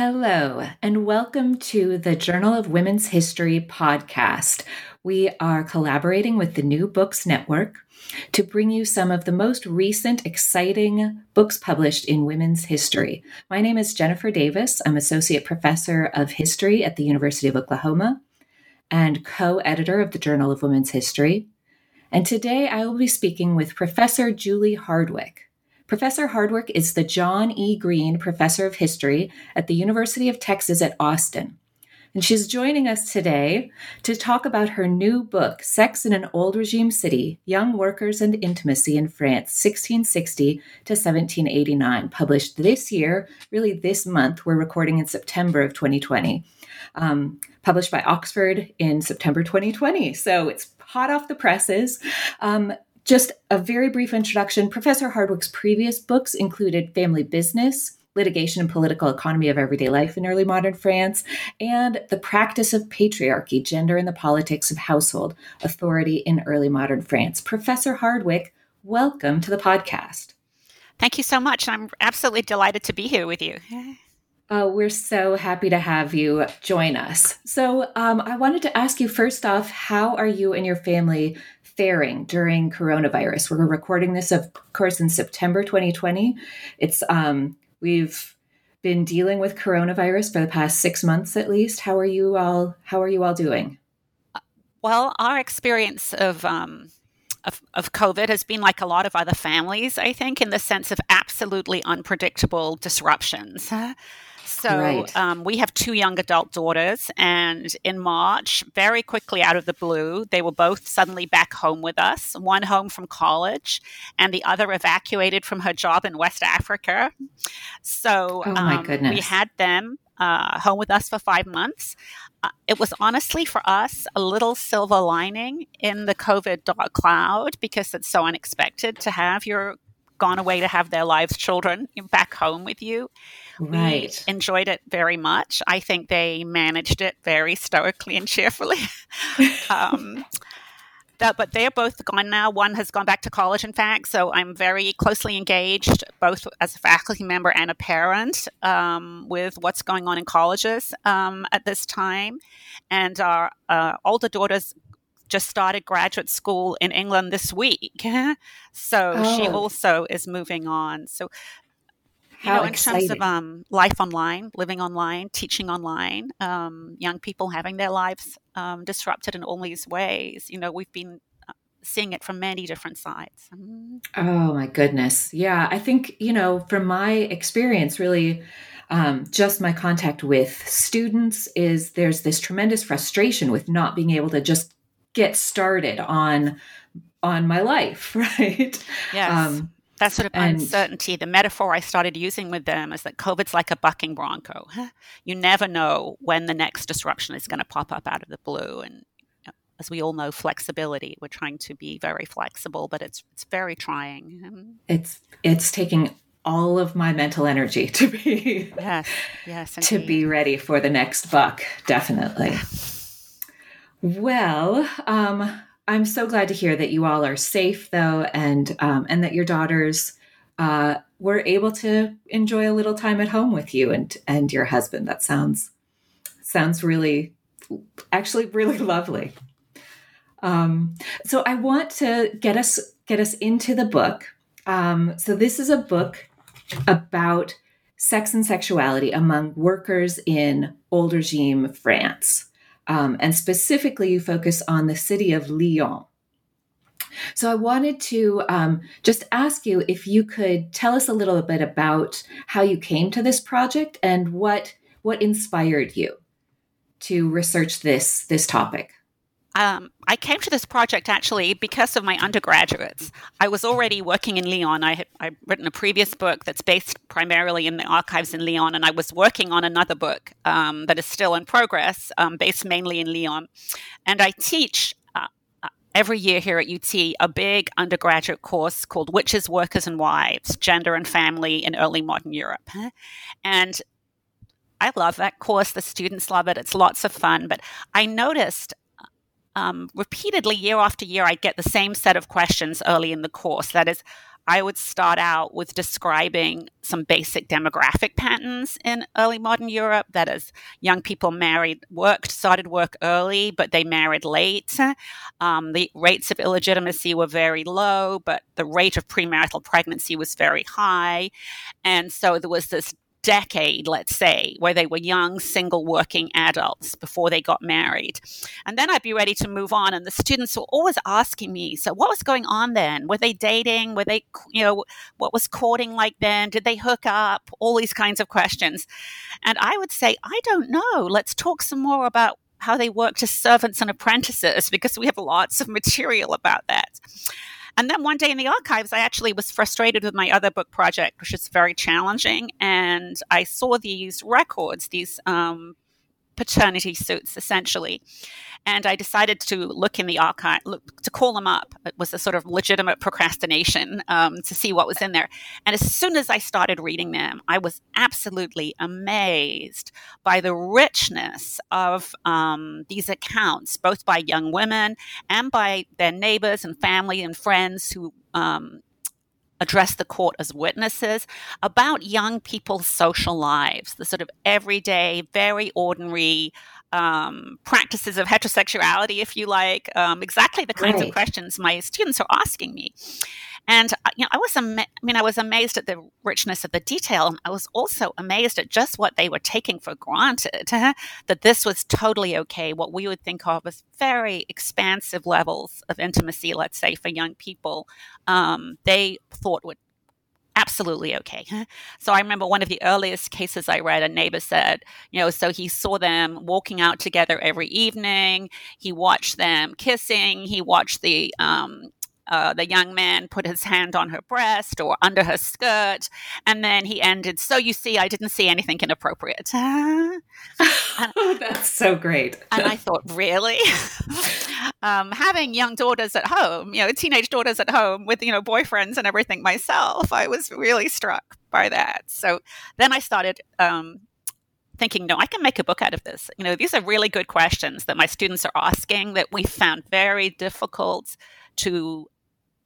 Hello, and welcome to the Journal of Women's History podcast. We are collaborating with the New Books Network to bring you some of the most recent exciting books published in women's history. My name is Jennifer Davis. I'm Associate Professor of History at the University of Oklahoma and co editor of the Journal of Women's History. And today I will be speaking with Professor Julie Hardwick. Professor Hardwick is the John E. Green Professor of History at the University of Texas at Austin. And she's joining us today to talk about her new book, Sex in an Old Regime City Young Workers and Intimacy in France, 1660 to 1789, published this year, really this month. We're recording in September of 2020. Um, published by Oxford in September 2020. So it's hot off the presses. Um, just a very brief introduction. Professor Hardwick's previous books included Family Business, Litigation and Political Economy of Everyday Life in Early Modern France, and The Practice of Patriarchy, Gender and the Politics of Household Authority in Early Modern France. Professor Hardwick, welcome to the podcast. Thank you so much. I'm absolutely delighted to be here with you. Uh, we're so happy to have you join us. So, um, I wanted to ask you first off, how are you and your family faring during coronavirus. We're recording this, of course, in September 2020. It's um, we've been dealing with coronavirus for the past six months at least. How are you all? How are you all doing? Well, our experience of um, of, of, COVID has been like a lot of other families, I think, in the sense of absolutely unpredictable disruptions. So right. um, we have two young adult daughters, and in March, very quickly out of the blue, they were both suddenly back home with us. One home from college, and the other evacuated from her job in West Africa. So oh um, we had them uh, home with us for five months. Uh, it was honestly for us a little silver lining in the COVID cloud because it's so unexpected to have your gone away to have their lives children back home with you. Right. We enjoyed it very much. I think they managed it very stoically and cheerfully. um, that, but they are both gone now. One has gone back to college, in fact. So I'm very closely engaged, both as a faculty member and a parent, um, with what's going on in colleges um, at this time. And our uh, older daughter's just started graduate school in England this week. so oh. she also is moving on. So you know, in exciting. terms of um, life online, living online, teaching online, um, young people having their lives um, disrupted in all these ways, you know, we've been uh, seeing it from many different sides. Mm-hmm. Oh my goodness. Yeah. I think, you know, from my experience, really, um, just my contact with students is there's this tremendous frustration with not being able to just get started on on my life right? Yes. Um, that sort of and, uncertainty the metaphor i started using with them is that covid's like a bucking bronco. You never know when the next disruption is going to pop up out of the blue. And as we all know flexibility we're trying to be very flexible but it's it's very trying. It's it's taking all of my mental energy to be yes. Yes indeed. to be ready for the next buck definitely well, um, I'm so glad to hear that you all are safe, though, and um, and that your daughters uh, were able to enjoy a little time at home with you and and your husband. That sounds sounds really, actually, really lovely. Um, so I want to get us get us into the book. Um, so this is a book about sex and sexuality among workers in old regime France. Um, and specifically, you focus on the city of Lyon. So I wanted to um, just ask you if you could tell us a little bit about how you came to this project and what what inspired you to research this this topic. Um, I came to this project actually because of my undergraduates. I was already working in Lyon. I had I'd written a previous book that's based primarily in the archives in Lyon, and I was working on another book um, that is still in progress, um, based mainly in Lyon. And I teach uh, uh every year here at UT a big undergraduate course called Witches, Workers, and Wives Gender and Family in Early Modern Europe. And I love that course. The students love it. It's lots of fun. But I noticed um, repeatedly, year after year, I'd get the same set of questions early in the course. That is, I would start out with describing some basic demographic patterns in early modern Europe. That is, young people married, worked, started work early, but they married late. Um, the rates of illegitimacy were very low, but the rate of premarital pregnancy was very high. And so there was this decade, let's say, where they were young, single working adults before they got married. And then I'd be ready to move on. And the students were always asking me, so what was going on then? Were they dating? Were they, you know, what was courting like then? Did they hook up? All these kinds of questions. And I would say, I don't know. Let's talk some more about how they worked as servants and apprentices because we have lots of material about that. And then one day in the archives, I actually was frustrated with my other book project, which is very challenging. And I saw these records, these um, paternity suits, essentially. And I decided to look in the archive, look, to call them up. It was a sort of legitimate procrastination um, to see what was in there. And as soon as I started reading them, I was absolutely amazed by the richness of um, these accounts, both by young women and by their neighbors and family and friends who um, address the court as witnesses about young people's social lives, the sort of everyday, very ordinary um, practices of heterosexuality, if you like, um, exactly the kinds right. of questions my students are asking me. And uh, you know, I was ama- I mean, I was amazed at the richness of the detail, and I was also amazed at just what they were taking for granted that this was totally okay. What we would think of as very expansive levels of intimacy, let's say for young people, um, they thought would absolutely okay. So I remember one of the earliest cases I read, a neighbor said, you know, so he saw them walking out together every evening. He watched them kissing. He watched the um, uh, the young man put his hand on her breast or under her skirt, and then he ended. So you see, I didn't see anything inappropriate. and, oh, that's so great. and I thought, really, um, having young daughters at home, you know, teenage daughters at home with you know boyfriends and everything myself, I was really struck by that. So then I started um, thinking, no, I can make a book out of this. You know, these are really good questions that my students are asking that we found very difficult to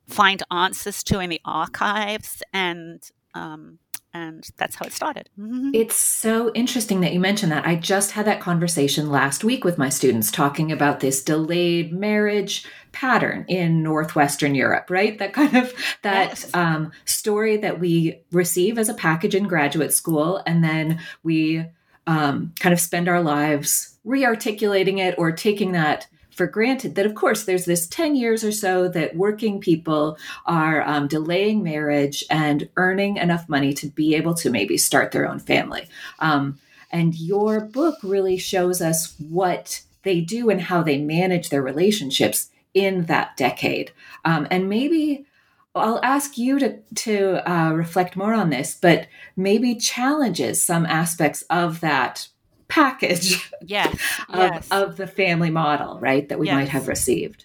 find answers to in the archives and um, and that's how it started. Mm-hmm. It's so interesting that you mentioned that. I just had that conversation last week with my students talking about this delayed marriage pattern in northwestern Europe, right? That kind of that yes. um, story that we receive as a package in graduate school, and then we um, kind of spend our lives re-articulating it or taking that for granted that, of course, there's this 10 years or so that working people are um, delaying marriage and earning enough money to be able to maybe start their own family. Um, and your book really shows us what they do and how they manage their relationships in that decade. Um, and maybe I'll ask you to to uh, reflect more on this, but maybe challenges some aspects of that package yes, of, yes. of the family model, right, that we yes. might have received.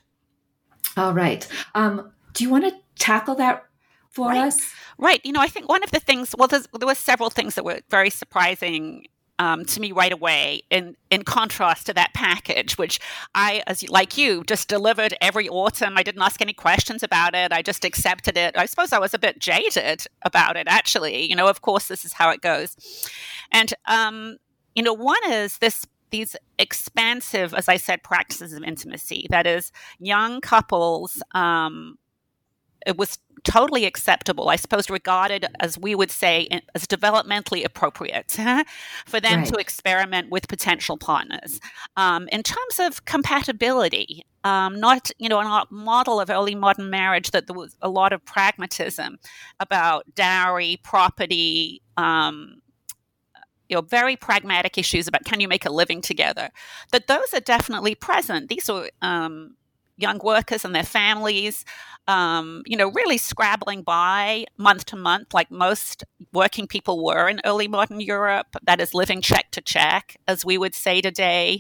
All right. Um, do you want to tackle that for right. us? Right. You know, I think one of the things, well, there were several things that were very surprising um, to me right away in in contrast to that package which i as like you just delivered every autumn i didn't ask any questions about it i just accepted it i suppose i was a bit jaded about it actually you know of course this is how it goes and um, you know, one is this these expansive, as I said, practices of intimacy. That is, young couples. Um, it was totally acceptable, I suppose, regarded as we would say as developmentally appropriate for them right. to experiment with potential partners. Um, in terms of compatibility, um, not you know a model of early modern marriage that there was a lot of pragmatism about dowry, property. Um, you know very pragmatic issues about can you make a living together that those are definitely present. These are um, young workers and their families um, you know really scrabbling by month to month like most working people were in early modern europe. That is living check to check as we would say today.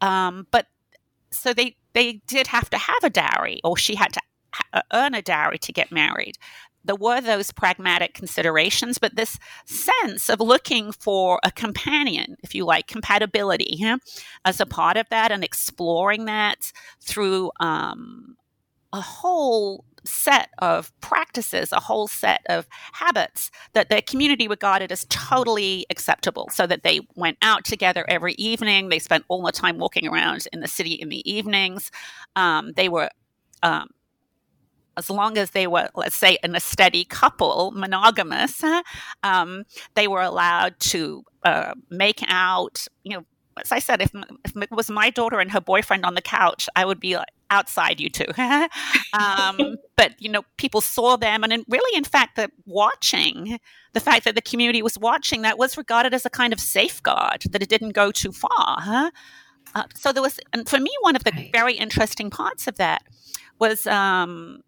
Um, but so they they did have to have a dowry or she had to earn a dowry to get married there were those pragmatic considerations, but this sense of looking for a companion, if you like, compatibility yeah, as a part of that and exploring that through um, a whole set of practices, a whole set of habits that the community regarded as totally acceptable. So that they went out together every evening, they spent all the time walking around in the city in the evenings, um, they were. Um, as long as they were, let's say, in a steady couple, monogamous, um, they were allowed to uh, make out. You know, as I said, if, if it was my daughter and her boyfriend on the couch, I would be like, outside you two. um, but you know, people saw them, and in, really, in fact, the watching, the fact that the community was watching, that was regarded as a kind of safeguard that it didn't go too far. Huh? Uh, so there was, and for me, one of the very interesting parts of that was um,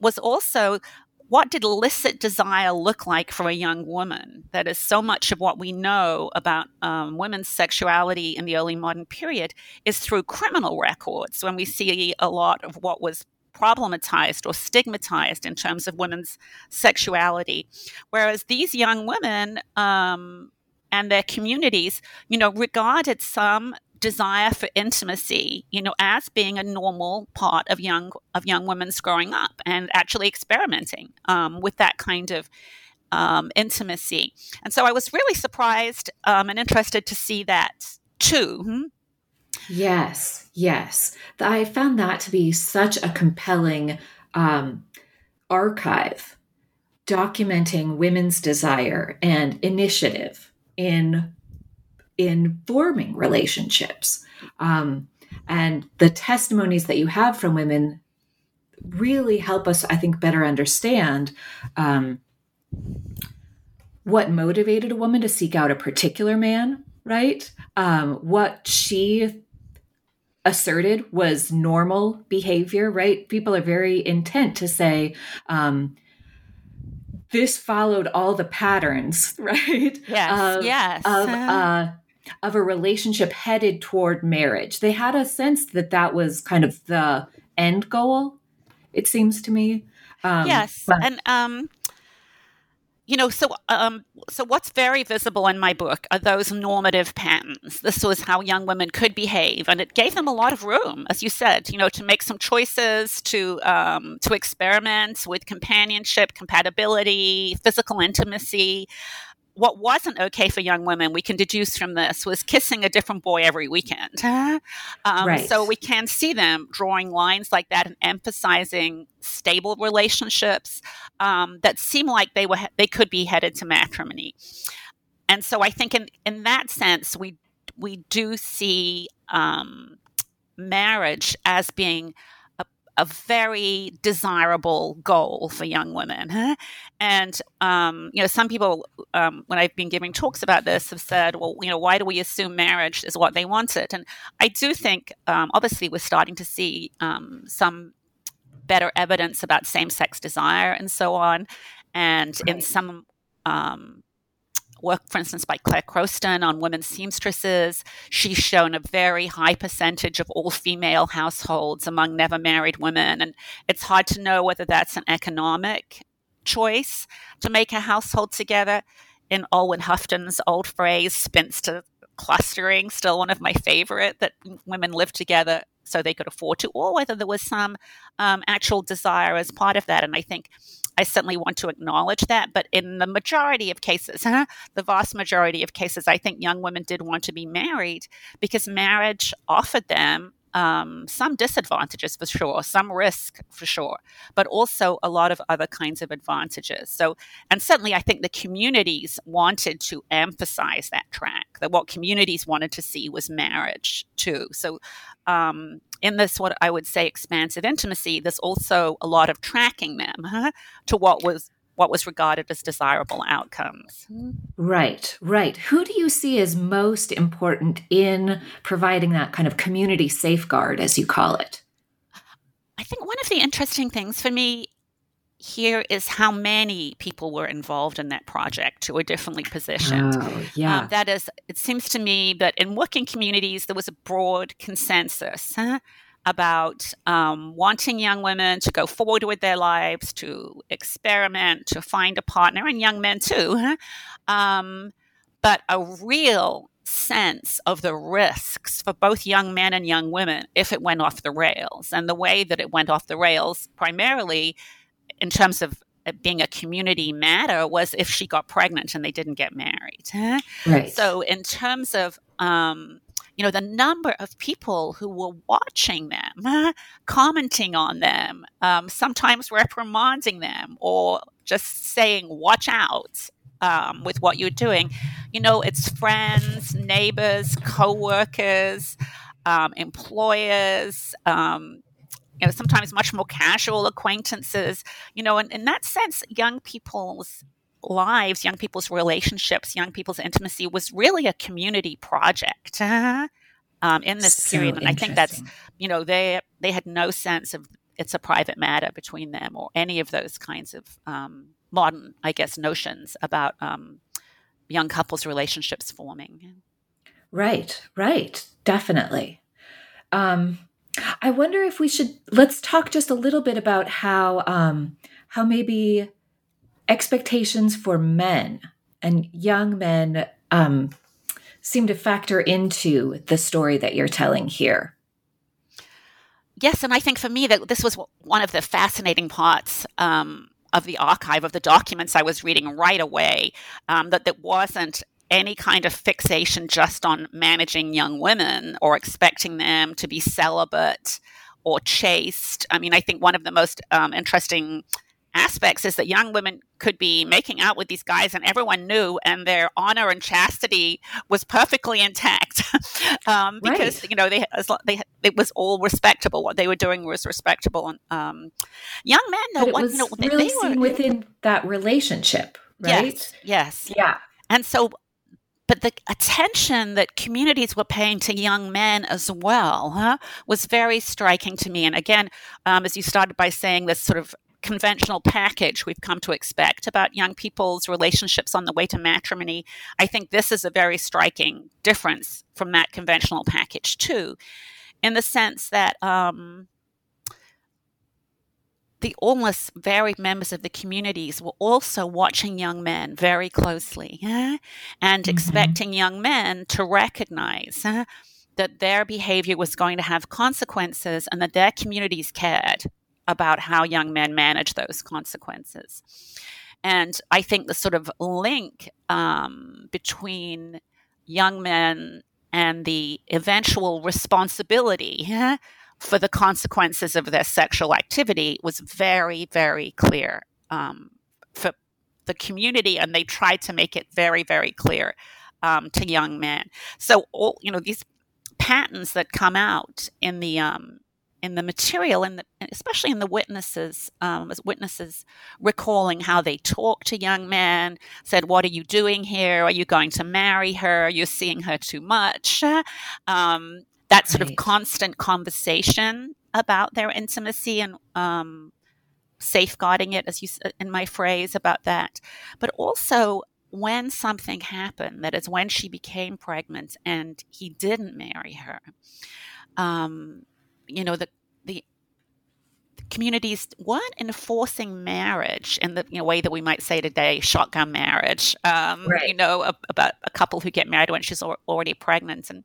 was also what did illicit desire look like for a young woman? That is so much of what we know about um, women's sexuality in the early modern period is through criminal records when we see a lot of what was problematized or stigmatized in terms of women's sexuality. Whereas these young women um, and their communities, you know, regarded some desire for intimacy, you know, as being a normal part of young of young women's growing up and actually experimenting um, with that kind of um, intimacy. And so I was really surprised um, and interested to see that too. Hmm? Yes, yes. I found that to be such a compelling um, archive documenting women's desire and initiative in in forming relationships. Um, and the testimonies that you have from women really help us, I think, better understand um, what motivated a woman to seek out a particular man, right? Um, what she asserted was normal behavior, right? People are very intent to say, um, this followed all the patterns, right? Yes. Of, yes. Of, uh, of a relationship headed toward marriage. They had a sense that that was kind of the end goal, it seems to me. Um, yes. But- and, um, you know, so um, so what's very visible in my book are those normative patterns. This was how young women could behave, and it gave them a lot of room, as you said, you know, to make some choices, to um, to experiment with companionship, compatibility, physical intimacy what wasn't okay for young women, we can deduce from this, was kissing a different boy every weekend. um, right. So we can see them drawing lines like that and emphasizing stable relationships um, that seem like they were they could be headed to matrimony. And so I think in in that sense, we we do see um, marriage as being a very desirable goal for young women. And, um, you know, some people, um, when I've been giving talks about this, have said, well, you know, why do we assume marriage is what they wanted? And I do think, um, obviously, we're starting to see um, some better evidence about same sex desire and so on. And right. in some um, work, for instance, by Clare Crowston on women seamstresses. She's shown a very high percentage of all female households among never married women. And it's hard to know whether that's an economic choice to make a household together. In Olwen Hufton's old phrase, spinster clustering, still one of my favorite, that women live together so they could afford to, or whether there was some um, actual desire as part of that. And I think I certainly want to acknowledge that. But in the majority of cases, the vast majority of cases, I think young women did want to be married because marriage offered them um, some disadvantages for sure, some risk for sure, but also a lot of other kinds of advantages. So, and certainly I think the communities wanted to emphasize that track, that what communities wanted to see was marriage too. So, um, in this, what I would say expansive intimacy, there's also a lot of tracking them huh, to what was what was regarded as desirable outcomes. Right, right. Who do you see as most important in providing that kind of community safeguard, as you call it? I think one of the interesting things for me here is how many people were involved in that project who were differently positioned. Oh, yeah. Um, that is, it seems to me that in working communities, there was a broad consensus huh, about um, wanting young women to go forward with their lives, to experiment, to find a partner, and young men too. Huh? Um, but a real sense of the risks for both young men and young women if it went off the rails. And the way that it went off the rails, primarily in terms of being a community matter was if she got pregnant and they didn't get married. Right. So, in terms of um, you know the number of people who were watching them, commenting on them, um, sometimes reprimanding them, or just saying "watch out" um, with what you're doing. You know, it's friends, neighbors, coworkers, um, employers. Um, you know, sometimes much more casual acquaintances, you know, and in that sense, young people's lives, young people's relationships, young people's intimacy was really a community project um, in this so period. And I think that's, you know, they they had no sense of it's a private matter between them or any of those kinds of um, modern, I guess, notions about um, young couples' relationships forming. Right, right, definitely. Um, I wonder if we should let's talk just a little bit about how um, how maybe expectations for men and young men um, seem to factor into the story that you're telling here. Yes, and I think for me that this was one of the fascinating parts um, of the archive of the documents I was reading right away. Um, that that wasn't any kind of fixation just on managing young women or expecting them to be celibate or chaste. I mean, I think one of the most um, interesting aspects is that young women could be making out with these guys and everyone knew and their honor and chastity was perfectly intact. Um, because right. you know they, they it was all respectable. What they were doing was respectable and um, young men it was you know, really they, were, within that relationship right? yes, yes. Yeah. And so but the attention that communities were paying to young men as well huh, was very striking to me. And again, um, as you started by saying, this sort of conventional package we've come to expect about young people's relationships on the way to matrimony, I think this is a very striking difference from that conventional package, too, in the sense that. Um, the almost varied members of the communities were also watching young men very closely and mm-hmm. expecting young men to recognize that their behavior was going to have consequences and that their communities cared about how young men manage those consequences. And I think the sort of link um, between young men and the eventual responsibility for the consequences of their sexual activity was very, very clear um, for the community, and they tried to make it very, very clear um, to young men. So, all you know, these patterns that come out in the um, in the material, and especially in the witnesses, um, as witnesses recalling how they talked to young men, said, "What are you doing here? Are you going to marry her? You're seeing her too much." That sort right. of constant conversation about their intimacy and um, safeguarding it, as you in my phrase about that, but also when something happened, that is when she became pregnant and he didn't marry her. Um, you know the the communities weren't enforcing marriage in the you know, way that we might say today, shotgun marriage. Um, right. You know, a, about a couple who get married when she's already pregnant, and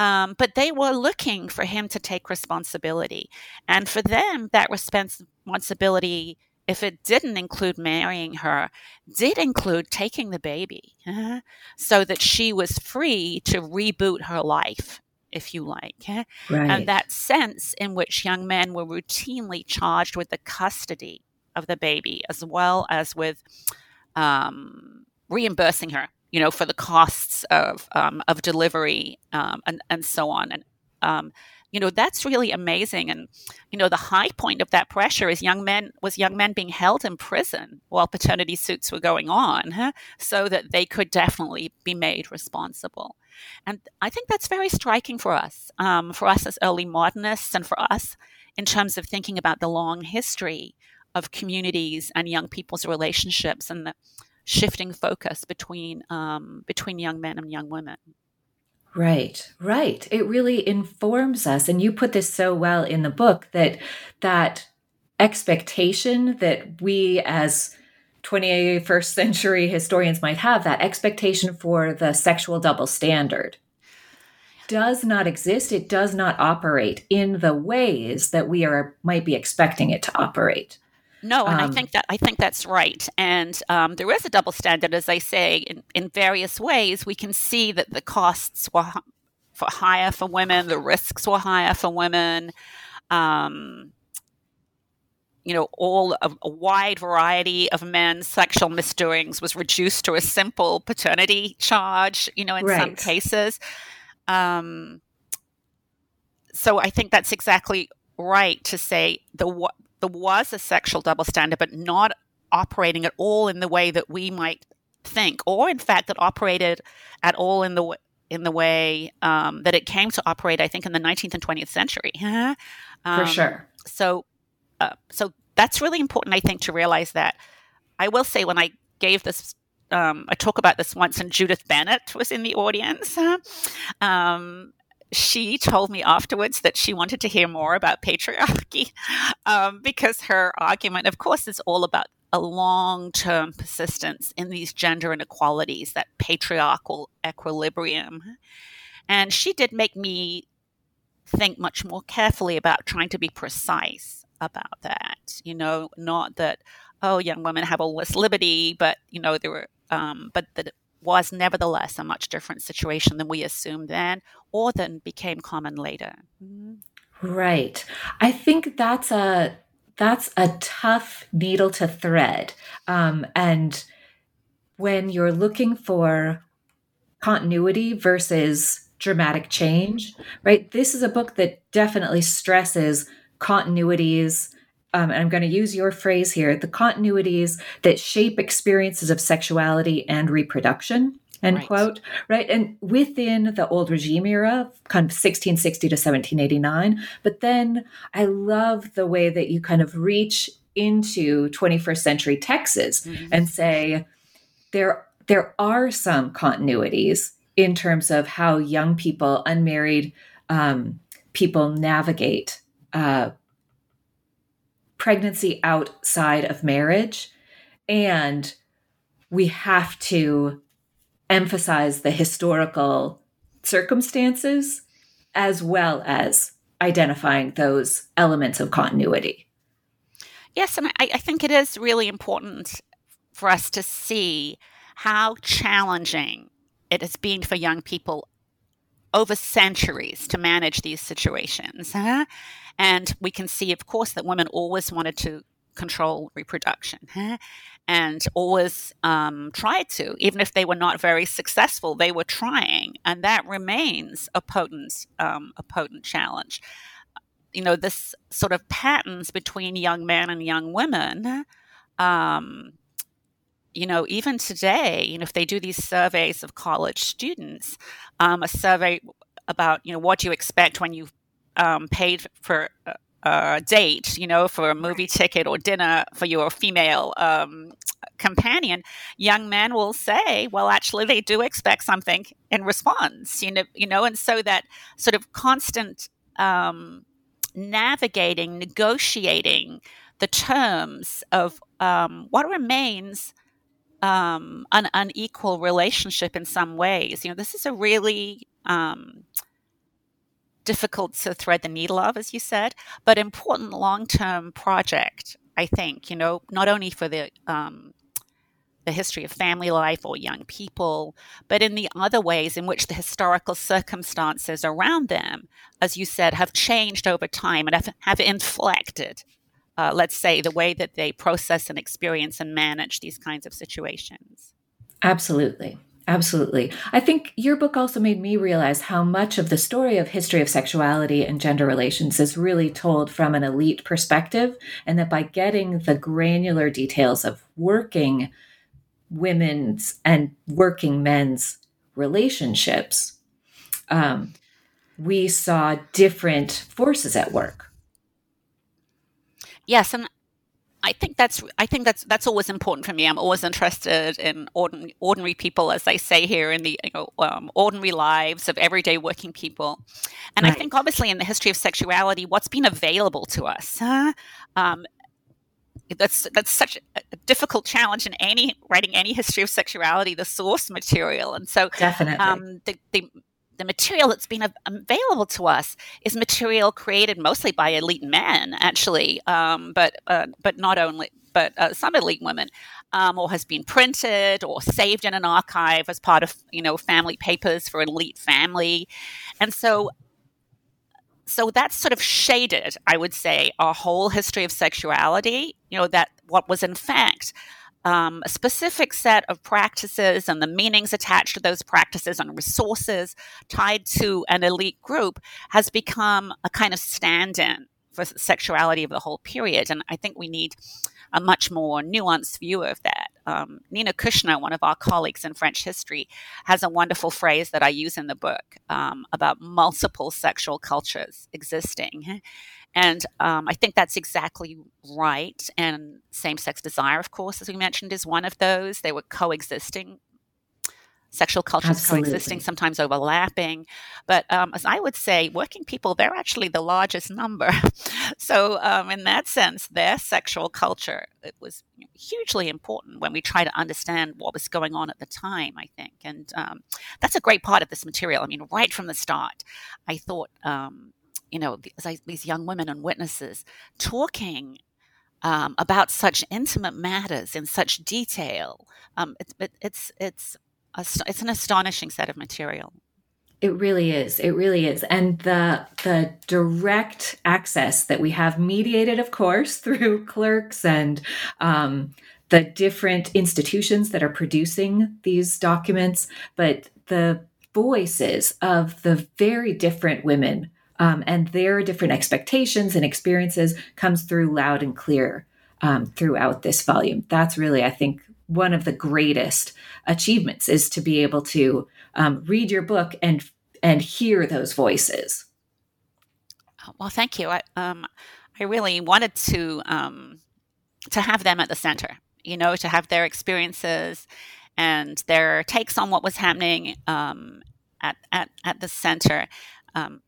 um, but they were looking for him to take responsibility, and for them, that responsibility. If it didn't include marrying her, did include taking the baby uh, so that she was free to reboot her life if you like. Right. And that sense in which young men were routinely charged with the custody of the baby, as well as with um, reimbursing her, you know, for the costs of um, of delivery um, and and so on. And um, you know that's really amazing and you know the high point of that pressure is young men was young men being held in prison while paternity suits were going on huh? so that they could definitely be made responsible and i think that's very striking for us um, for us as early modernists and for us in terms of thinking about the long history of communities and young people's relationships and the shifting focus between um, between young men and young women Right, right. It really informs us. And you put this so well in the book that that expectation that we as 21st century historians might have, that expectation for the sexual double standard does not exist. It does not operate in the ways that we are might be expecting it to operate. No, and um, I think that I think that's right. And um, there is a double standard, as I say, in, in various ways. We can see that the costs were for higher for women, the risks were higher for women. Um, you know, all a, a wide variety of men's sexual misdoings was reduced to a simple paternity charge. You know, in right. some cases. Um, so I think that's exactly right to say the what there was a sexual double standard, but not operating at all in the way that we might think, or in fact, that operated at all in the in the way um, that it came to operate. I think in the 19th and 20th century. um, For sure. So, uh, so that's really important. I think to realize that. I will say when I gave this um, I talk about this once, and Judith Bennett was in the audience. Um, she told me afterwards that she wanted to hear more about patriarchy um, because her argument, of course, is all about a long term persistence in these gender inequalities, that patriarchal equilibrium. And she did make me think much more carefully about trying to be precise about that. You know, not that, oh, young women have all this liberty, but, you know, there were, um, but that was nevertheless a much different situation than we assumed then or than became common later. Mm-hmm. Right. I think that's a that's a tough needle to thread. Um, and when you're looking for continuity versus dramatic change, right? This is a book that definitely stresses continuities um, and I'm going to use your phrase here the continuities that shape experiences of sexuality and reproduction. End right. quote. Right. And within the old regime era, kind of 1660 to 1789. But then I love the way that you kind of reach into 21st century Texas mm-hmm. and say there there are some continuities in terms of how young people, unmarried um, people navigate uh, pregnancy outside of marriage. And we have to emphasize the historical circumstances as well as identifying those elements of continuity. Yes, and I, I, think it is really important for us to see how challenging it has been for young people over centuries to manage these situations. Huh? And we can see, of course, that women always wanted to control reproduction and always um, tried to, even if they were not very successful, they were trying, and that remains a potent, um, a potent challenge. You know, this sort of patterns between young men and young women. Um, you know, even today, you know, if they do these surveys of college students, um, a survey about, you know, what do you expect when you've um, paid for a, a, date, you know, for a movie ticket or dinner for your female um, companion, young men will say, well, actually, they do expect something in response, you know, you know, and so that sort of constant um, navigating, negotiating the terms of um, what remains um, an unequal relationship in some ways. You know, this is a really um, difficult to thread the needle of, as you said, but important long term project. I think you know not only for the um, the history of family life or young people, but in the other ways in which the historical circumstances around them, as you said, have changed over time and have, have inflected uh, let's say, the way that they process and experience and manage these kinds of situations. Absolutely. Absolutely. I think your book also made me realize how much of the story of history of sexuality and gender relations is really told from an elite perspective, and that by getting the granular details of working women's and working men's relationships, um, we saw different forces at work. Yes, and I think that's I think that's that's always important for me. I'm always interested in ordinary, ordinary people, as they say here, in the you know, um, ordinary lives of everyday working people. And right. I think, obviously, in the history of sexuality, what's been available to us. Huh? Um, that's that's such a difficult challenge in any writing any history of sexuality, the source material, and so definitely um, the, the the material that's been available to us is material created mostly by elite men, actually, um, but uh, but not only, but uh, some elite women, um, or has been printed or saved in an archive as part of you know family papers for an elite family, and so. So that's sort of shaded, I would say, our whole history of sexuality. You know that what was in fact um, a specific set of practices and the meanings attached to those practices and resources tied to an elite group has become a kind of stand in for sexuality of the whole period. And I think we need a much more nuanced view of that. Um, Nina Kushner, one of our colleagues in French history, has a wonderful phrase that I use in the book um, about multiple sexual cultures existing. And um, I think that's exactly right. And same sex desire, of course, as we mentioned, is one of those. They were coexisting. Sexual cultures Absolutely. coexisting, sometimes overlapping. But um, as I would say, working people, they're actually the largest number. so, um, in that sense, their sexual culture it was hugely important when we try to understand what was going on at the time, I think. And um, that's a great part of this material. I mean, right from the start, I thought um, you know, these young women and witnesses talking um, about such intimate matters in such detail. Um, it, it, it's it's it's an astonishing set of material. It really is. It really is. And the the direct access that we have, mediated, of course, through clerks and um, the different institutions that are producing these documents, but the voices of the very different women um, and their different expectations and experiences comes through loud and clear um, throughout this volume. That's really, I think, one of the greatest achievements is to be able to um, read your book and and hear those voices. Well, thank you. I um, I really wanted to um, to have them at the center. You know, to have their experiences and their takes on what was happening um, at, at at the center. Um,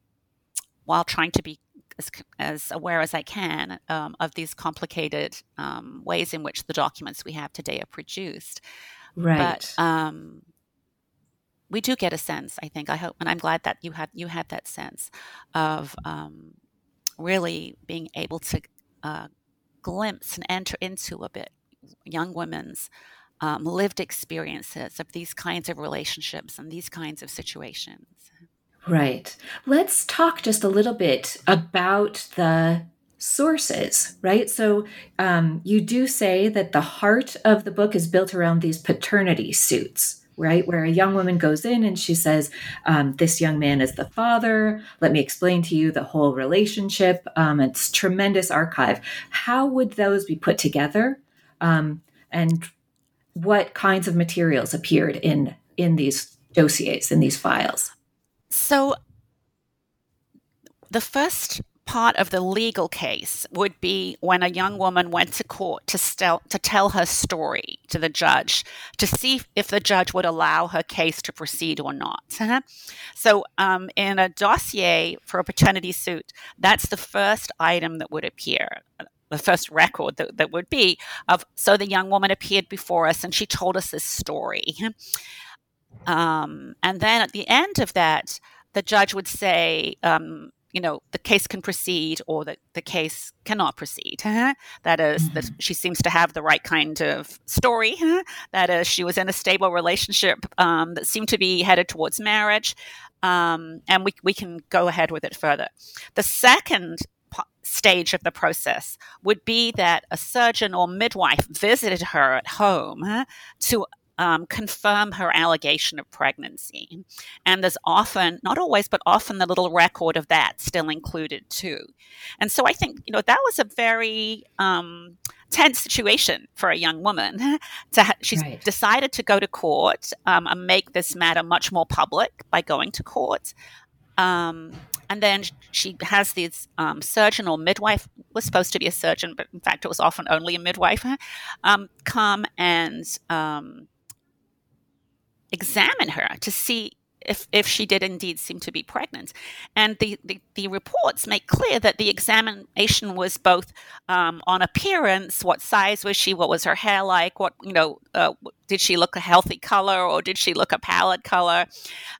while trying to be as, as aware as I can um, of these complicated um, ways in which the documents we have today are produced. Right. But um, we do get a sense, I think. I hope, and I'm glad that you had you had that sense of um, really being able to uh, glimpse and enter into a bit young women's um, lived experiences of these kinds of relationships and these kinds of situations. Right. Let's talk just a little bit about the sources, right? So um, you do say that the heart of the book is built around these paternity suits. Right, where a young woman goes in and she says, um, This young man is the father. Let me explain to you the whole relationship. Um, it's tremendous archive. How would those be put together? Um, and what kinds of materials appeared in in these dossiers, in these files? So, the first part of the legal case would be when a young woman went to court to, stel- to tell her story to the judge to see if the judge would allow her case to proceed or not. so, um, in a dossier for a paternity suit, that's the first item that would appear. The first record that, that would be of so the young woman appeared before us and she told us this story. Um, and then at the end of that, the judge would say, um, you know, the case can proceed or that the case cannot proceed. that is, mm-hmm. that she seems to have the right kind of story. that is, she was in a stable relationship um, that seemed to be headed towards marriage. Um, and we, we can go ahead with it further. The second stage of the process would be that a surgeon or midwife visited her at home to um, confirm her allegation of pregnancy. And there's often, not always, but often the little record of that still included too. And so I think, you know, that was a very um, tense situation for a young woman. to ha- she's right. decided to go to court um, and make this matter much more public by going to court. Um, and then she has this um, surgeon or midwife was supposed to be a surgeon, but in fact it was often only a midwife um, come and um, examine her to see if, if she did indeed seem to be pregnant. And the, the, the reports make clear that the examination was both um, on appearance, what size was she, what was her hair like, what, you know, uh, did she look a healthy color or did she look a pallid color,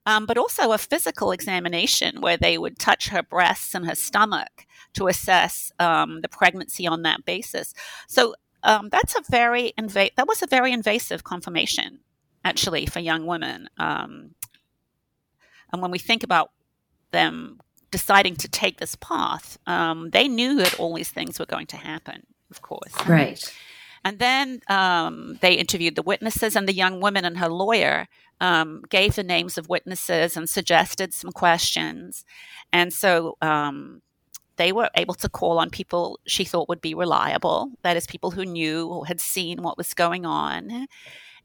um, but also a physical examination where they would touch her breasts and her stomach to assess um, the pregnancy on that basis. So um, that's a very inva- that was a very invasive confirmation actually for young women um, and when we think about them deciding to take this path, um, they knew that all these things were going to happen, of course. Right. And then um, they interviewed the witnesses, and the young woman and her lawyer um, gave the names of witnesses and suggested some questions. And so um, they were able to call on people she thought would be reliable that is, people who knew or had seen what was going on.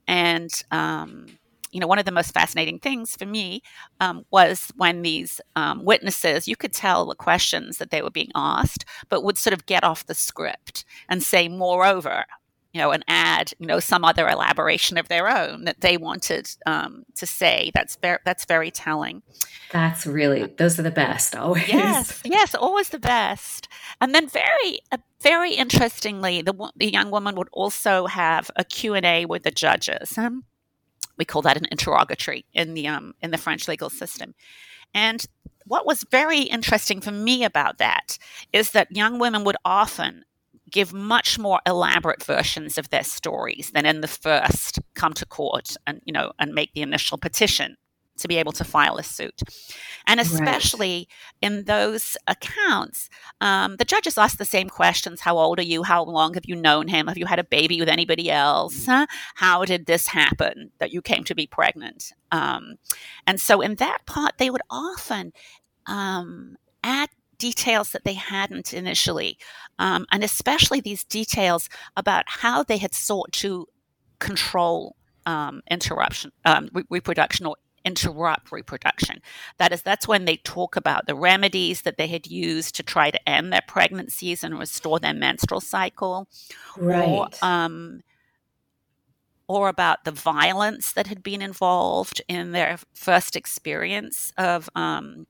And um, you know, one of the most fascinating things for me um, was when these um, witnesses, you could tell the questions that they were being asked, but would sort of get off the script and say, moreover, you know, and add, you know, some other elaboration of their own that they wanted um, to say. That's very, that's very telling. That's really, those are the best always. Yes, yes, always the best. And then very, uh, very interestingly, the, the young woman would also have a Q&A with the judges. Um, we call that an interrogatory in the um, in the French legal system. And what was very interesting for me about that is that young women would often give much more elaborate versions of their stories than in the first come to court and you know and make the initial petition to be able to file a suit. And especially right. in those accounts, um, the judges ask the same questions How old are you? How long have you known him? Have you had a baby with anybody else? Mm-hmm. Huh? How did this happen that you came to be pregnant? Um, and so in that part, they would often um, add details that they hadn't initially, um, and especially these details about how they had sought to control um, interruption, um, re- reproduction, or interrupt reproduction. That is, that's when they talk about the remedies that they had used to try to end their pregnancies and restore their menstrual cycle. Right. Or, um, or about the violence that had been involved in their first experience of um,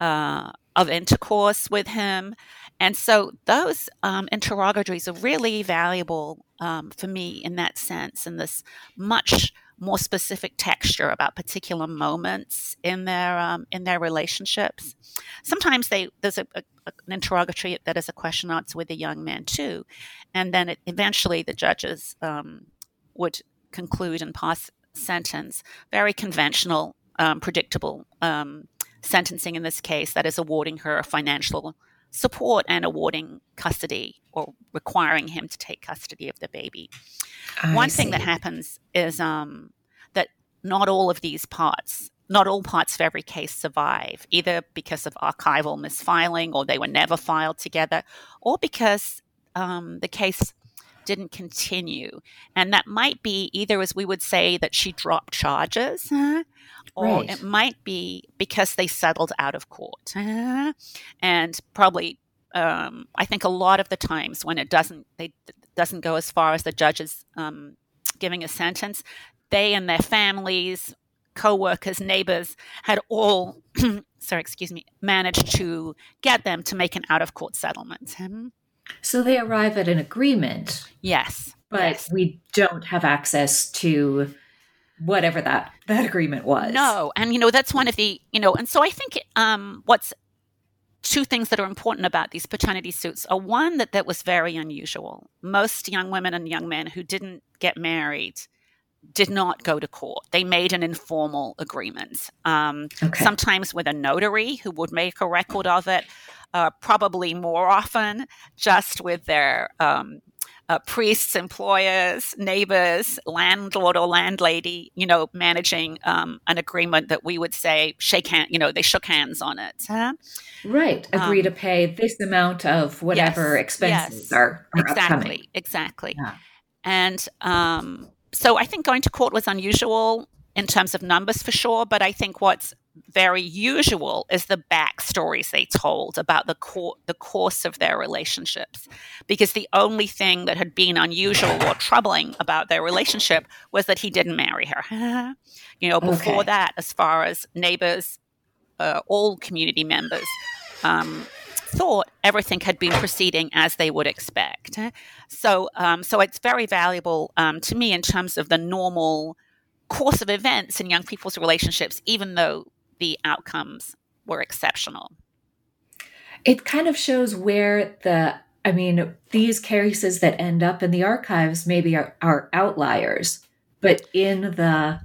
uh, of intercourse with him, and so those um, interrogatories are really valuable um, for me in that sense, in this much more specific texture about particular moments in their um, in their relationships. Sometimes they there's a, a, an interrogatory that is a question answer with a young man too, and then it, eventually the judges um, would conclude and pass sentence. Very conventional, um, predictable um, sentencing in this case. That is awarding her financial support and awarding custody or requiring him to take custody of the baby. I One see. thing that happens is um, that not all of these parts, not all parts of every case survive, either because of archival misfiling or they were never filed together, or because um, the case didn't continue. And that might be either as we would say that she dropped charges, uh, or right. it might be because they settled out of court. Uh, and probably, um, I think a lot of the times when it doesn't, they doesn't go as far as the judges um, giving a sentence, they and their families, co-workers, neighbors had all, sorry, excuse me, managed to get them to make an out-of-court settlement. Hmm? So they arrive at an agreement. Yes. But yes. we don't have access to whatever that that agreement was. No, and you know that's one of the you know, and so I think um, what's two things that are important about these paternity suits are one that that was very unusual. Most young women and young men who didn't get married did not go to court. They made an informal agreement, um, okay. sometimes with a notary who would make a record of it, uh, probably more often just with their um, uh, priests, employers, neighbors, landlord or landlady, you know, managing um, an agreement that we would say shake hand, you know, they shook hands on it. Huh? Right. Agree um, to pay this amount of whatever yes, expenses yes, are, are, exactly, upcoming. Exactly. Yeah. And um, so I think going to court was unusual in terms of numbers for sure, but I think what's very usual is the backstories they told about the cor- the course of their relationships, because the only thing that had been unusual or troubling about their relationship was that he didn't marry her. you know, before okay. that, as far as neighbors, uh, all community members. Um, thought everything had been proceeding as they would expect. So, um, so it's very valuable um, to me in terms of the normal course of events in young people's relationships, even though the outcomes were exceptional. It kind of shows where the, I mean, these cases that end up in the archives maybe are, are outliers, but in the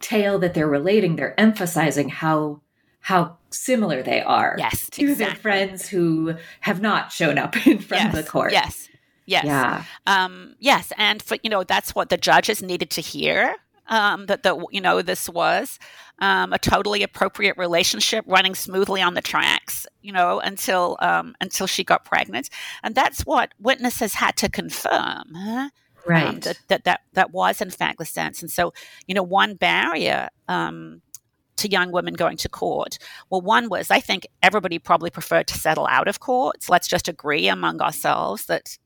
tale that they're relating, they're emphasizing how how similar they are yes, to exactly. their friends who have not shown up in front yes, of the court. Yes. Yes. Yeah. Um, yes. And for, you know, that's what the judges needed to hear um, that the you know this was um, a totally appropriate relationship running smoothly on the tracks you know until um, until she got pregnant and that's what witnesses had to confirm huh? right um, that, that that that was in fact the sense and so you know one barrier um, to young women going to court? Well, one was I think everybody probably preferred to settle out of court. So let's just agree among ourselves that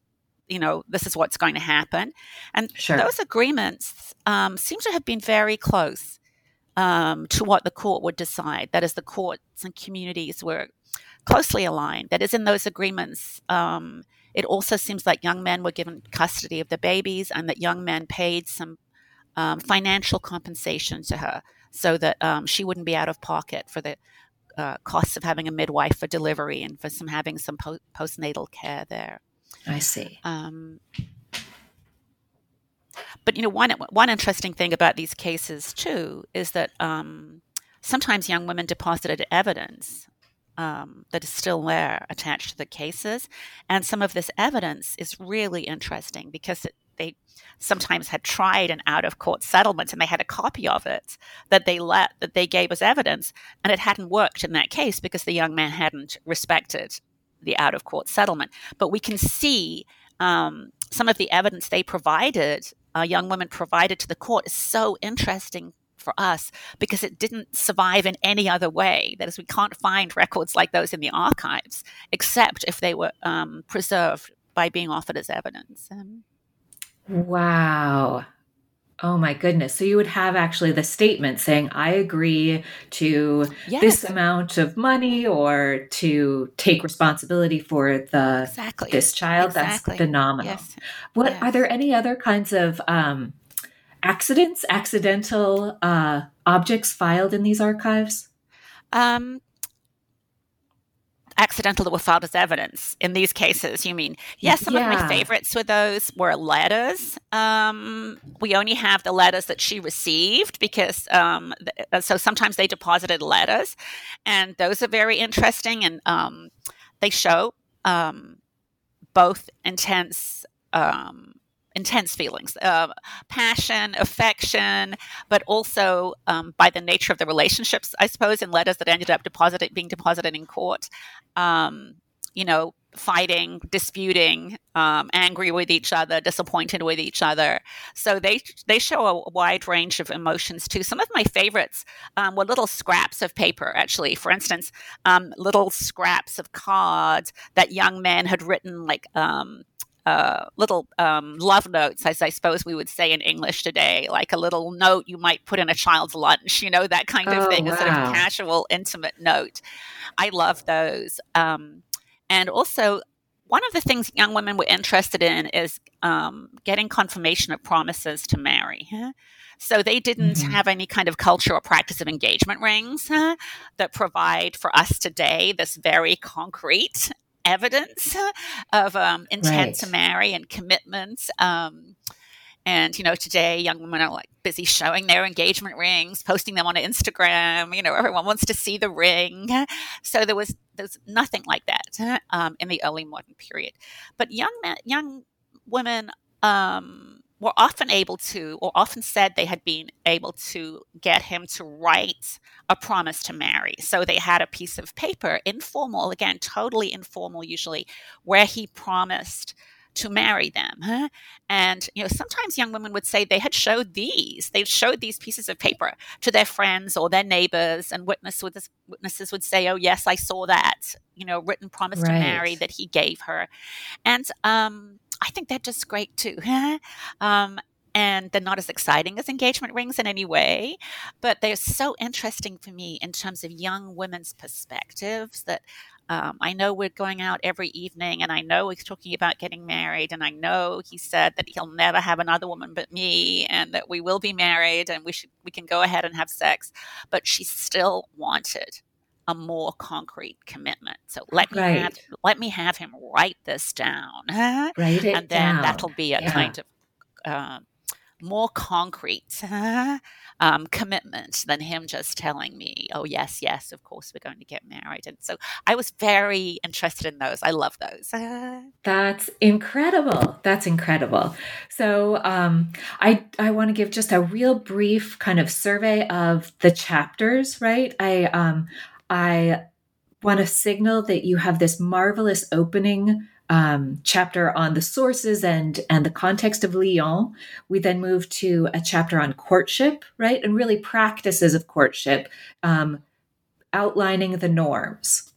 you know, this is what's going to happen. And sure. those agreements um, seem to have been very close um, to what the court would decide. That is, the courts and communities were closely aligned. That is, in those agreements, um, it also seems like young men were given custody of the babies and that young men paid some um, financial compensation to her so that um, she wouldn't be out of pocket for the uh, costs of having a midwife for delivery and for some having some po- postnatal care there. I see. Um, but you know, one one interesting thing about these cases too is that um, sometimes young women deposited evidence um, that is still there attached to the cases, and some of this evidence is really interesting because it, they sometimes had tried an out of court settlement and they had a copy of it that they let that they gave as evidence, and it hadn't worked in that case because the young man hadn't respected the out of court settlement. But we can see um, some of the evidence they provided, uh, young women provided to the court, is so interesting for us because it didn't survive in any other way. That is, we can't find records like those in the archives except if they were um, preserved by being offered as evidence. Um, wow. Oh my goodness. So you would have actually the statement saying, I agree to yes. this amount of money or to take responsibility for the exactly. this child. Exactly. That's phenomenal. Yes. What yes. are there any other kinds of um, accidents, accidental uh, objects filed in these archives? Um, accidental that were filed as evidence in these cases you mean yes some yeah. of my favorites were those were letters um, we only have the letters that she received because um, th- uh, so sometimes they deposited letters and those are very interesting and um, they show um, both intense um, intense feelings, uh, passion, affection, but also um, by the nature of the relationships, I suppose, in letters that ended up being deposited in court. Um, you know, fighting, disputing, um, angry with each other, disappointed with each other. So they they show a wide range of emotions too. Some of my favorites um, were little scraps of paper. Actually, for instance, um, little scraps of cards that young men had written, like um, uh, little um, love notes, as I suppose we would say in English today, like a little note you might put in a child's lunch, you know, that kind of oh, thing, wow. a sort of casual, intimate note. I love those. Um, and also, one of the things young women were interested in is um, getting confirmation of promises to marry. So they didn't mm-hmm. have any kind of culture or practice of engagement rings huh, that provide for us today this very concrete evidence of um, intent right. to marry and commitments. Um, and you know, today young women are like busy showing their engagement rings, posting them on Instagram. You know, everyone wants to see the ring. So there was there's nothing like that um, in the early modern period. But young men, young women um, were often able to, or often said they had been able to get him to write a promise to marry. So they had a piece of paper, informal, again, totally informal usually, where he promised to marry them. Huh? And you know, sometimes young women would say they had showed these. They showed these pieces of paper to their friends or their neighbors, and witness would, witnesses would say, "Oh, yes, I saw that." You know, written promise right. to marry that he gave her, and um, I think they're just great too. um, and they're not as exciting as engagement rings in any way, but they're so interesting for me in terms of young women's perspectives that um, I know we're going out every evening, and I know he's talking about getting married, and I know he said that he'll never have another woman but me, and that we will be married, and we should we can go ahead and have sex. But she still wanted a more concrete commitment. So let me have let me have him write this down, write it and then down. that'll be a yeah. kind of uh, more concrete um, commitment than him just telling me, oh, yes, yes, of course we're going to get married. And so I was very interested in those. I love those. That's incredible. That's incredible. So um, I, I want to give just a real brief kind of survey of the chapters, right? I, um, I want to signal that you have this marvelous opening um, chapter on the sources and and the context of Lyon. We then move to a chapter on courtship, right, and really practices of courtship, um, outlining the norms.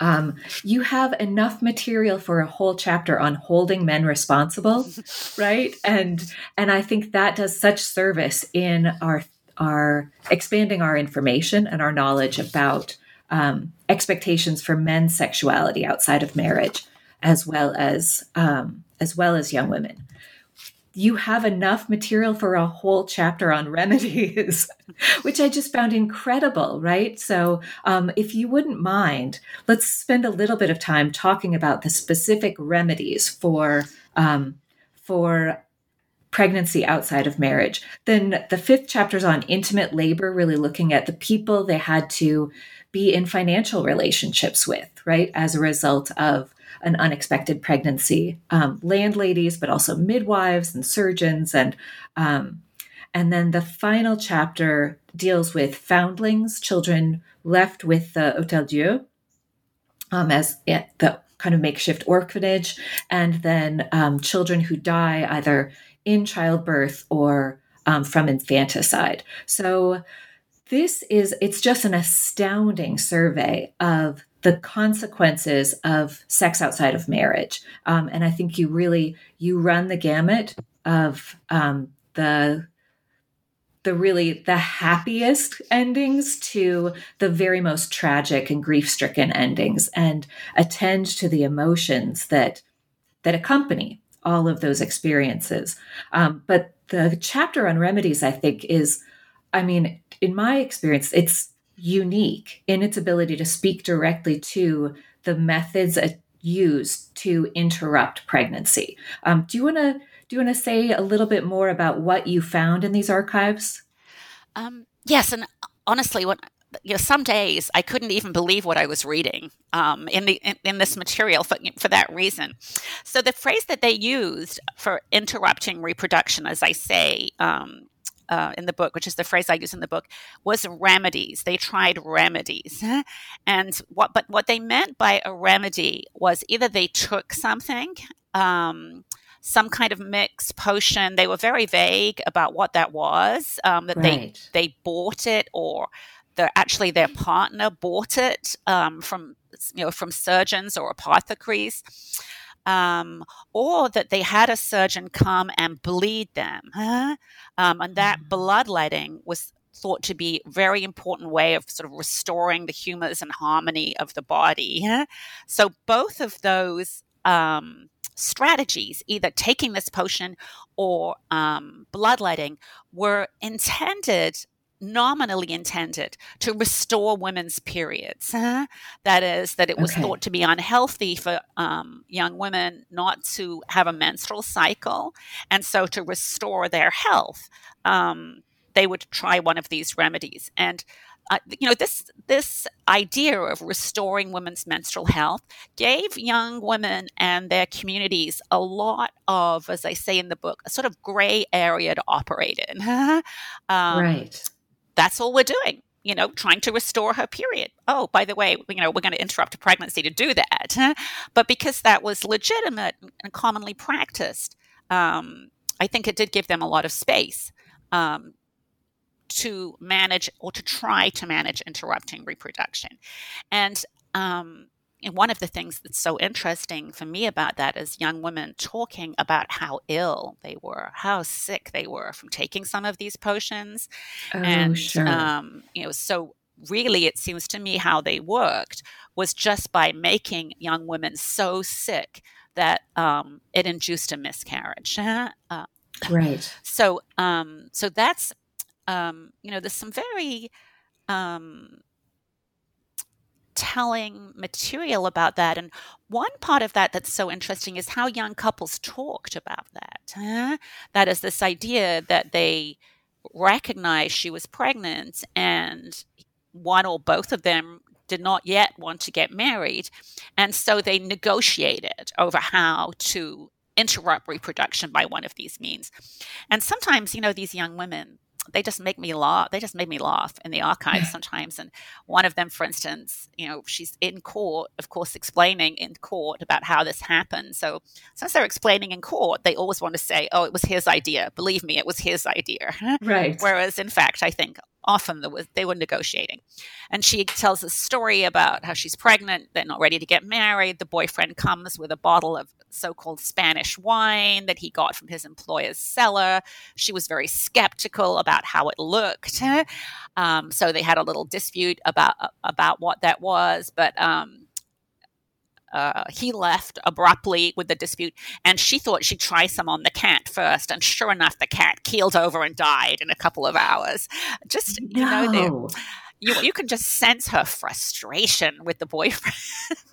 Um, you have enough material for a whole chapter on holding men responsible, right? And and I think that does such service in our our expanding our information and our knowledge about um, expectations for men's sexuality outside of marriage, as well as um, as well as young women. You have enough material for a whole chapter on remedies, which I just found incredible, right? So, um, if you wouldn't mind, let's spend a little bit of time talking about the specific remedies for um, for pregnancy outside of marriage. Then the fifth chapter is on intimate labor, really looking at the people they had to be in financial relationships with, right, as a result of an unexpected pregnancy. Um, landladies, but also midwives and surgeons, and um, and then the final chapter deals with foundlings, children left with the Hotel Dieu um, as the kind of makeshift orphanage, and then um, children who die either in childbirth or um, from infanticide. So this is it's just an astounding survey of the consequences of sex outside of marriage um, and i think you really you run the gamut of um, the the really the happiest endings to the very most tragic and grief stricken endings and attend to the emotions that that accompany all of those experiences um, but the chapter on remedies i think is i mean in my experience, it's unique in its ability to speak directly to the methods used to interrupt pregnancy. Um, do you want to do you want to say a little bit more about what you found in these archives? Um, yes, and honestly, what you know, some days I couldn't even believe what I was reading um, in the in, in, this material for, for that reason. So the phrase that they used for interrupting reproduction, as I say, um, uh, in the book, which is the phrase I use in the book, was remedies. They tried remedies, and what but what they meant by a remedy was either they took something. Um, some kind of mix potion. They were very vague about what that was. Um, that right. they they bought it, or the actually their partner bought it um, from you know from surgeons or apothecaries um, or that they had a surgeon come and bleed them. Huh? Um, and that mm. bloodletting was thought to be a very important way of sort of restoring the humors and harmony of the body. Huh? So both of those um, strategies, either taking this potion or um, bloodletting, were intended nominally intended to restore women's periods. that is, that it was okay. thought to be unhealthy for um, young women not to have a menstrual cycle, and so to restore their health. Um, they would try one of these remedies. And uh, you know this this idea of restoring women's menstrual health gave young women and their communities a lot of as i say in the book a sort of gray area to operate in um, right that's all we're doing you know trying to restore her period oh by the way you know we're going to interrupt a pregnancy to do that but because that was legitimate and commonly practiced um, i think it did give them a lot of space um, to manage or to try to manage interrupting reproduction. And, um, and one of the things that's so interesting for me about that is young women talking about how ill they were, how sick they were from taking some of these potions. Oh, and, sure. um, you know, so really it seems to me how they worked was just by making young women so sick that um, it induced a miscarriage. Uh, right. So, um, so that's um, you know, there's some very um, telling material about that. And one part of that that's so interesting is how young couples talked about that. That is this idea that they recognized she was pregnant and one or both of them did not yet want to get married. And so they negotiated over how to interrupt reproduction by one of these means. And sometimes, you know, these young women, they just make me laugh. They just made me laugh in the archives sometimes. And one of them, for instance, you know, she's in court, of course, explaining in court about how this happened. So since they're explaining in court, they always want to say, "Oh, it was his idea." Believe me, it was his idea. Right. Whereas, in fact, I think often was, they were negotiating. And she tells a story about how she's pregnant, they're not ready to get married. The boyfriend comes with a bottle of so called Spanish wine that he got from his employer's cellar. She was very skeptical about how it looked. Um, so they had a little dispute about, about what that was. But um, uh, he left abruptly with the dispute, and she thought she'd try some on the cat first. And sure enough, the cat keeled over and died in a couple of hours. Just no. you know, you you can just sense her frustration with the boyfriend,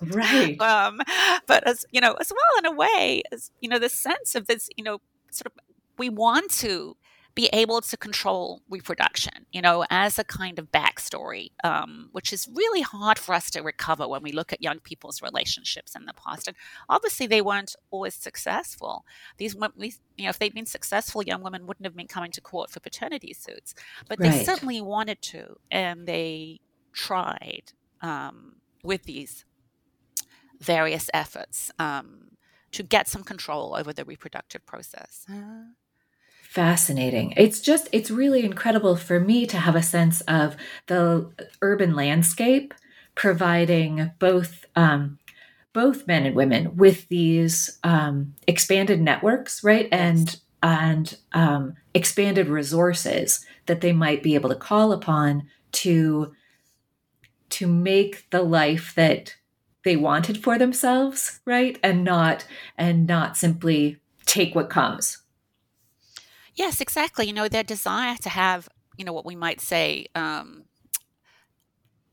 right? um, but as you know, as well in a way, as you know, the sense of this, you know, sort of we want to be able to control reproduction, you know, as a kind of backstory, um, which is really hard for us to recover when we look at young people's relationships in the past. And obviously, they weren't always successful. These, these you know, if they'd been successful, young women wouldn't have been coming to court for paternity suits, but right. they certainly wanted to, and they tried um, with these various efforts um, to get some control over the reproductive process. Uh, fascinating. It's just, it's really incredible for me to have a sense of the urban landscape providing both um, both men and women with these um, expanded networks, right, and and um, expanded resources that they might be able to call upon to to make the life that they wanted for themselves, right, and not and not simply take what comes Yes, exactly. You know, their desire to have, you know, what we might say, um,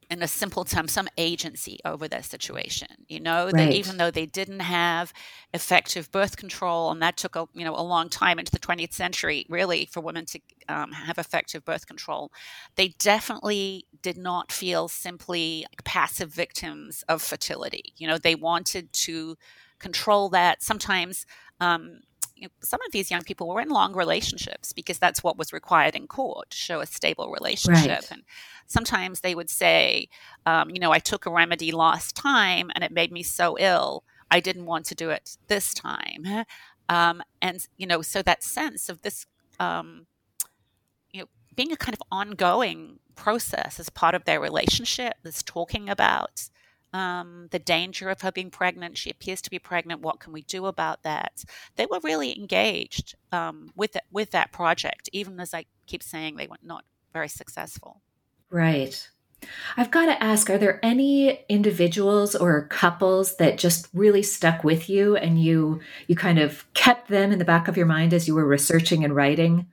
in a simple term, some agency over their situation. You know, right. that even though they didn't have effective birth control, and that took a you know a long time into the 20th century, really, for women to um, have effective birth control, they definitely did not feel simply passive victims of fertility. You know, they wanted to control that. Sometimes um, you know, some of these young people were in long relationships because that's what was required in court to show a stable relationship. Right. And sometimes they would say, um, you know, I took a remedy last time and it made me so ill, I didn't want to do it this time. Um, and, you know, so that sense of this, um, you know, being a kind of ongoing process as part of their relationship, this talking about um, the danger of her being pregnant. She appears to be pregnant. What can we do about that? They were really engaged um, with it, with that project, even as I keep saying they were not very successful. Right. I've got to ask: Are there any individuals or couples that just really stuck with you, and you you kind of kept them in the back of your mind as you were researching and writing?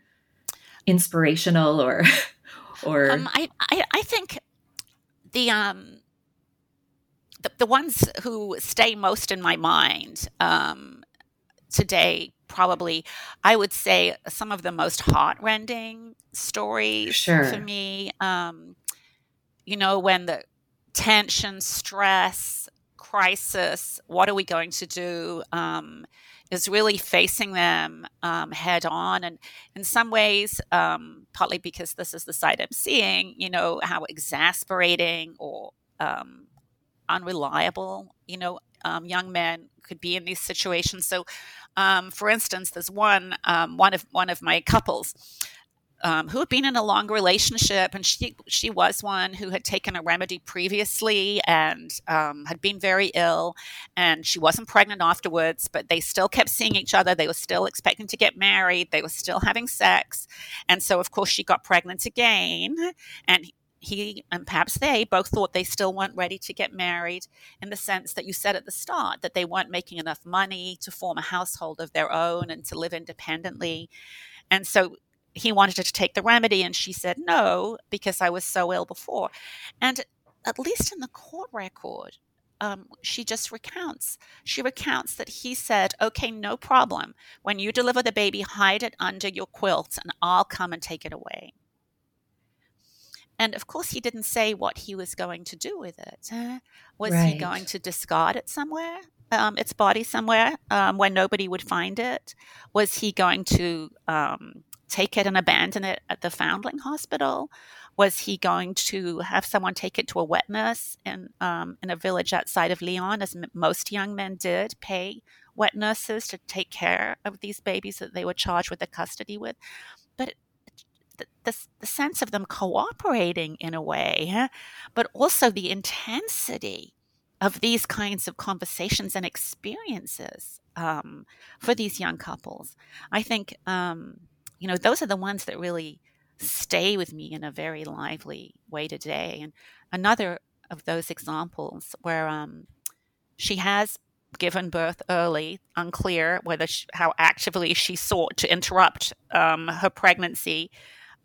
Inspirational, or or um, I, I I think the um the, ones who stay most in my mind um, today probably, I would say, some of the most heartrending stories sure. for me. Um, you know, when the tension, stress, crisis, what are we going to do? Um, is really facing them um, head on. And in some ways, um, partly because this is the side I'm seeing, you know, how exasperating or um, unreliable, you know, um, young men could be in these situations. So, um, for instance, there's one um, one of one of my couples um, who had been in a long relationship, and she she was one who had taken a remedy previously and um, had been very ill, and she wasn't pregnant afterwards. But they still kept seeing each other. They were still expecting to get married. They were still having sex, and so of course she got pregnant again, and. He and perhaps they both thought they still weren't ready to get married in the sense that you said at the start that they weren't making enough money to form a household of their own and to live independently. And so he wanted to take the remedy and she said no because I was so ill before. And at least in the court record, um, she just recounts. She recounts that he said, Okay, no problem. When you deliver the baby, hide it under your quilt and I'll come and take it away. And of course, he didn't say what he was going to do with it. Uh, was right. he going to discard it somewhere? Um, its body somewhere um, where nobody would find it? Was he going to um, take it and abandon it at the foundling hospital? Was he going to have someone take it to a wet nurse in, um, in a village outside of Lyon, as m- most young men did, pay wet nurses to take care of these babies that they were charged with the custody with? But the, the, sense of them cooperating in a way, but also the intensity of these kinds of conversations and experiences um, for these young couples. I think um, you know, those are the ones that really stay with me in a very lively way today. And another of those examples where um, she has given birth early, unclear whether she, how actively she sought to interrupt um, her pregnancy.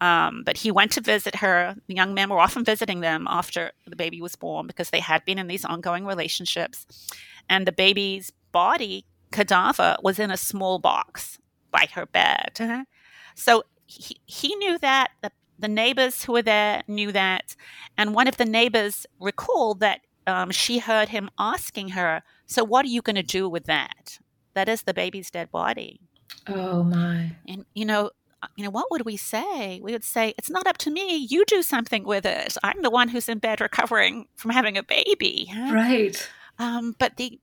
Um, but he went to visit her. The young men were often visiting them after the baby was born because they had been in these ongoing relationships. And the baby's body, cadaver, was in a small box by her bed. So he, he knew that, the, the neighbors who were there knew that. And one of the neighbors recalled that um, she heard him asking her, So, what are you going to do with that? That is the baby's dead body. Oh, my. And, you know, you know, what would we say? We would say, it's not up to me. You do something with it. I'm the one who's in bed recovering from having a baby. Right. Um, but the,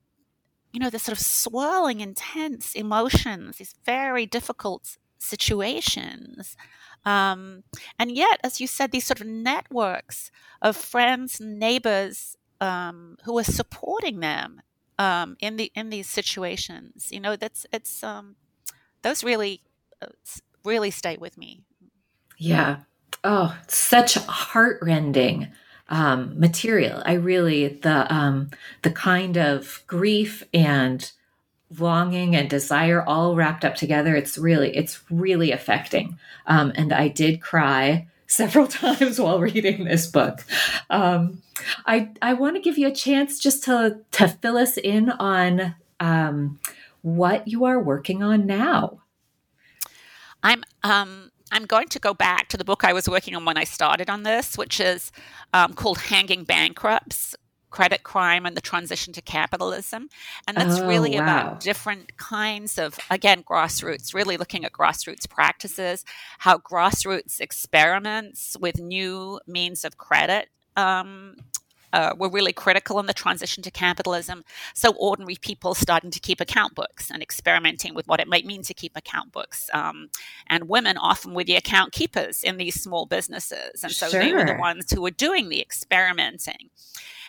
you know, the sort of swirling, intense emotions, these very difficult situations. Um, and yet, as you said, these sort of networks of friends, neighbors um, who are supporting them um, in the in these situations. You know, that's it's um, those really uh, really stay with me. Yeah. Oh, such heartrending um, material. I really the um, the kind of grief and longing and desire all wrapped up together it's really it's really affecting um, and i did cry several times while reading this book um, i i want to give you a chance just to to fill us in on um, what you are working on now i'm um I'm going to go back to the book I was working on when I started on this, which is um, called Hanging Bankrupts credit crime and the transition to capitalism. And that's oh, really wow. about different kinds of, again, grassroots, really looking at grassroots practices, how grassroots experiments with new means of credit. Um, uh, were really critical in the transition to capitalism. So, ordinary people starting to keep account books and experimenting with what it might mean to keep account books. Um, and women often were the account keepers in these small businesses. And so, sure. they were the ones who were doing the experimenting.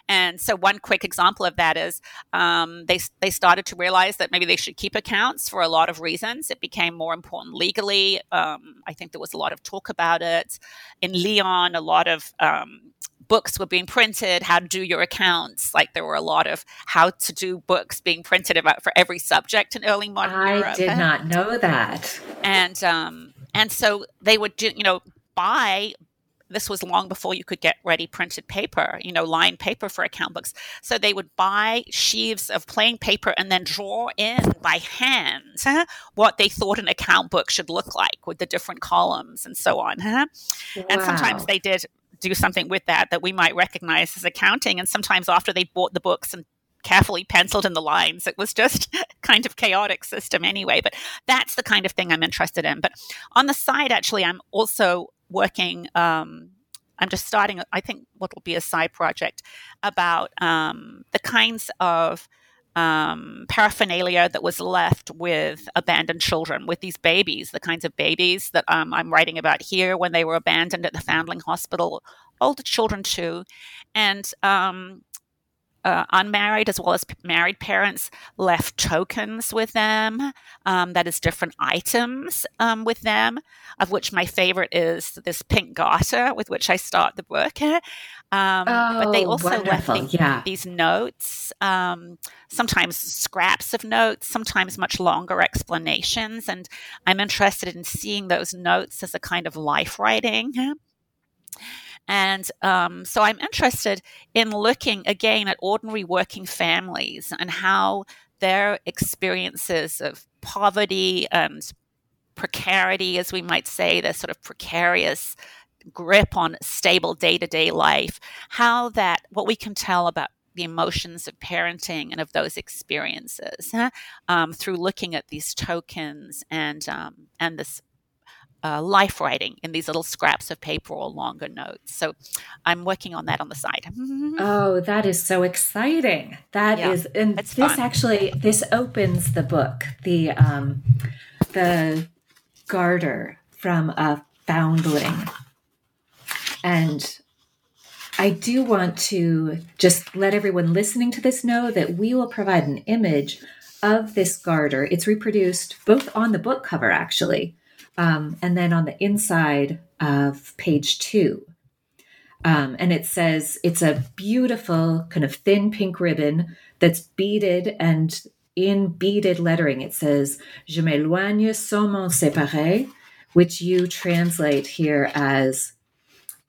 And so, one quick example of that is um, they they started to realize that maybe they should keep accounts for a lot of reasons. It became more important legally. Um, I think there was a lot of talk about it in Lyon, A lot of um, books were being printed, how to do your accounts. Like there were a lot of how to do books being printed about for every subject in early modern I Europe. I did not know that. And um, and so they would do, you know, buy this was long before you could get ready printed paper, you know, lined paper for account books. So they would buy sheaves of plain paper and then draw in by hand what they thought an account book should look like with the different columns and so on. Wow. And sometimes they did do something with that that we might recognize as accounting. And sometimes after they bought the books and carefully penciled in the lines. It was just kind of chaotic system anyway, but that's the kind of thing I'm interested in. But on the side, actually, I'm also working. Um, I'm just starting, I think, what will be a side project about um, the kinds of um, paraphernalia that was left with abandoned children, with these babies, the kinds of babies that um, I'm writing about here when they were abandoned at the Foundling Hospital, older children too. And um, uh, unmarried as well as married parents left tokens with them, um, that is, different items um, with them, of which my favorite is this pink garter with which I start the book. Um, oh, but they oh, also wonderful. left yeah. these notes, um, sometimes scraps of notes, sometimes much longer explanations. And I'm interested in seeing those notes as a kind of life writing. And um, so I'm interested in looking again at ordinary working families and how their experiences of poverty and precarity, as we might say, their sort of precarious grip on stable day to day life, how that, what we can tell about the emotions of parenting and of those experiences um, through looking at these tokens and um, and this uh, life writing in these little scraps of paper or longer notes. So I'm working on that on the side. oh, that is so exciting! That yeah, is, and this fun. actually this opens the book. The um, the garter from a foundling, and I do want to just let everyone listening to this know that we will provide an image of this garter. It's reproduced both on the book cover, actually, um, and then on the inside of page two. Um, and it says it's a beautiful kind of thin pink ribbon that's beaded and in beaded lettering it says Je m'éloigne sans m'en séparer, which you translate here as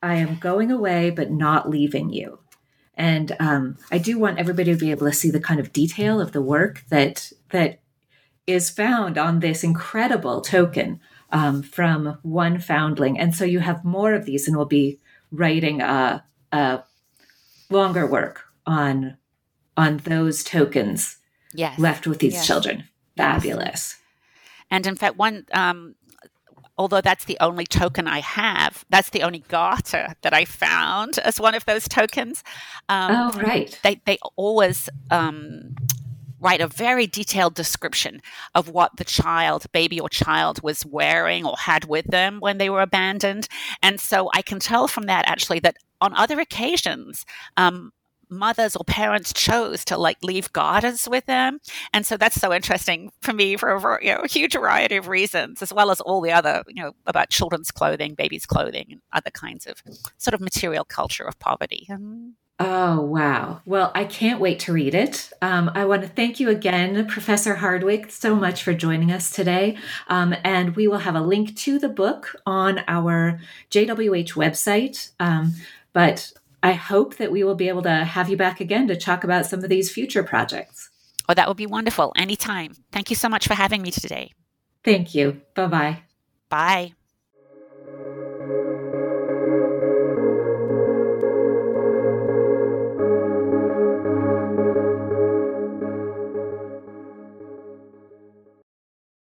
I am going away but not leaving you. And um, I do want everybody to be able to see the kind of detail of the work that that is found on this incredible token um, from one foundling. And so you have more of these, and we'll be writing a, a longer work on on those tokens yes. left with these yes. children. Fabulous. Yes. And in fact, one um, although that's the only token I have, that's the only garter that I found as one of those tokens. Um, oh, right. They, they always um, write a very detailed description of what the child, baby or child, was wearing or had with them when they were abandoned. And so I can tell from that actually that on other occasions, um, mothers or parents chose to like leave garters with them and so that's so interesting for me for a you know, huge variety of reasons as well as all the other you know about children's clothing babies clothing and other kinds of sort of material culture of poverty Oh, wow. Well, I can't wait to read it. Um, I want to thank you again, Professor Hardwick, so much for joining us today. Um, and we will have a link to the book on our JWH website. Um, but I hope that we will be able to have you back again to talk about some of these future projects. Oh, that would be wonderful. Anytime. Thank you so much for having me today. Thank you. Bye-bye. Bye.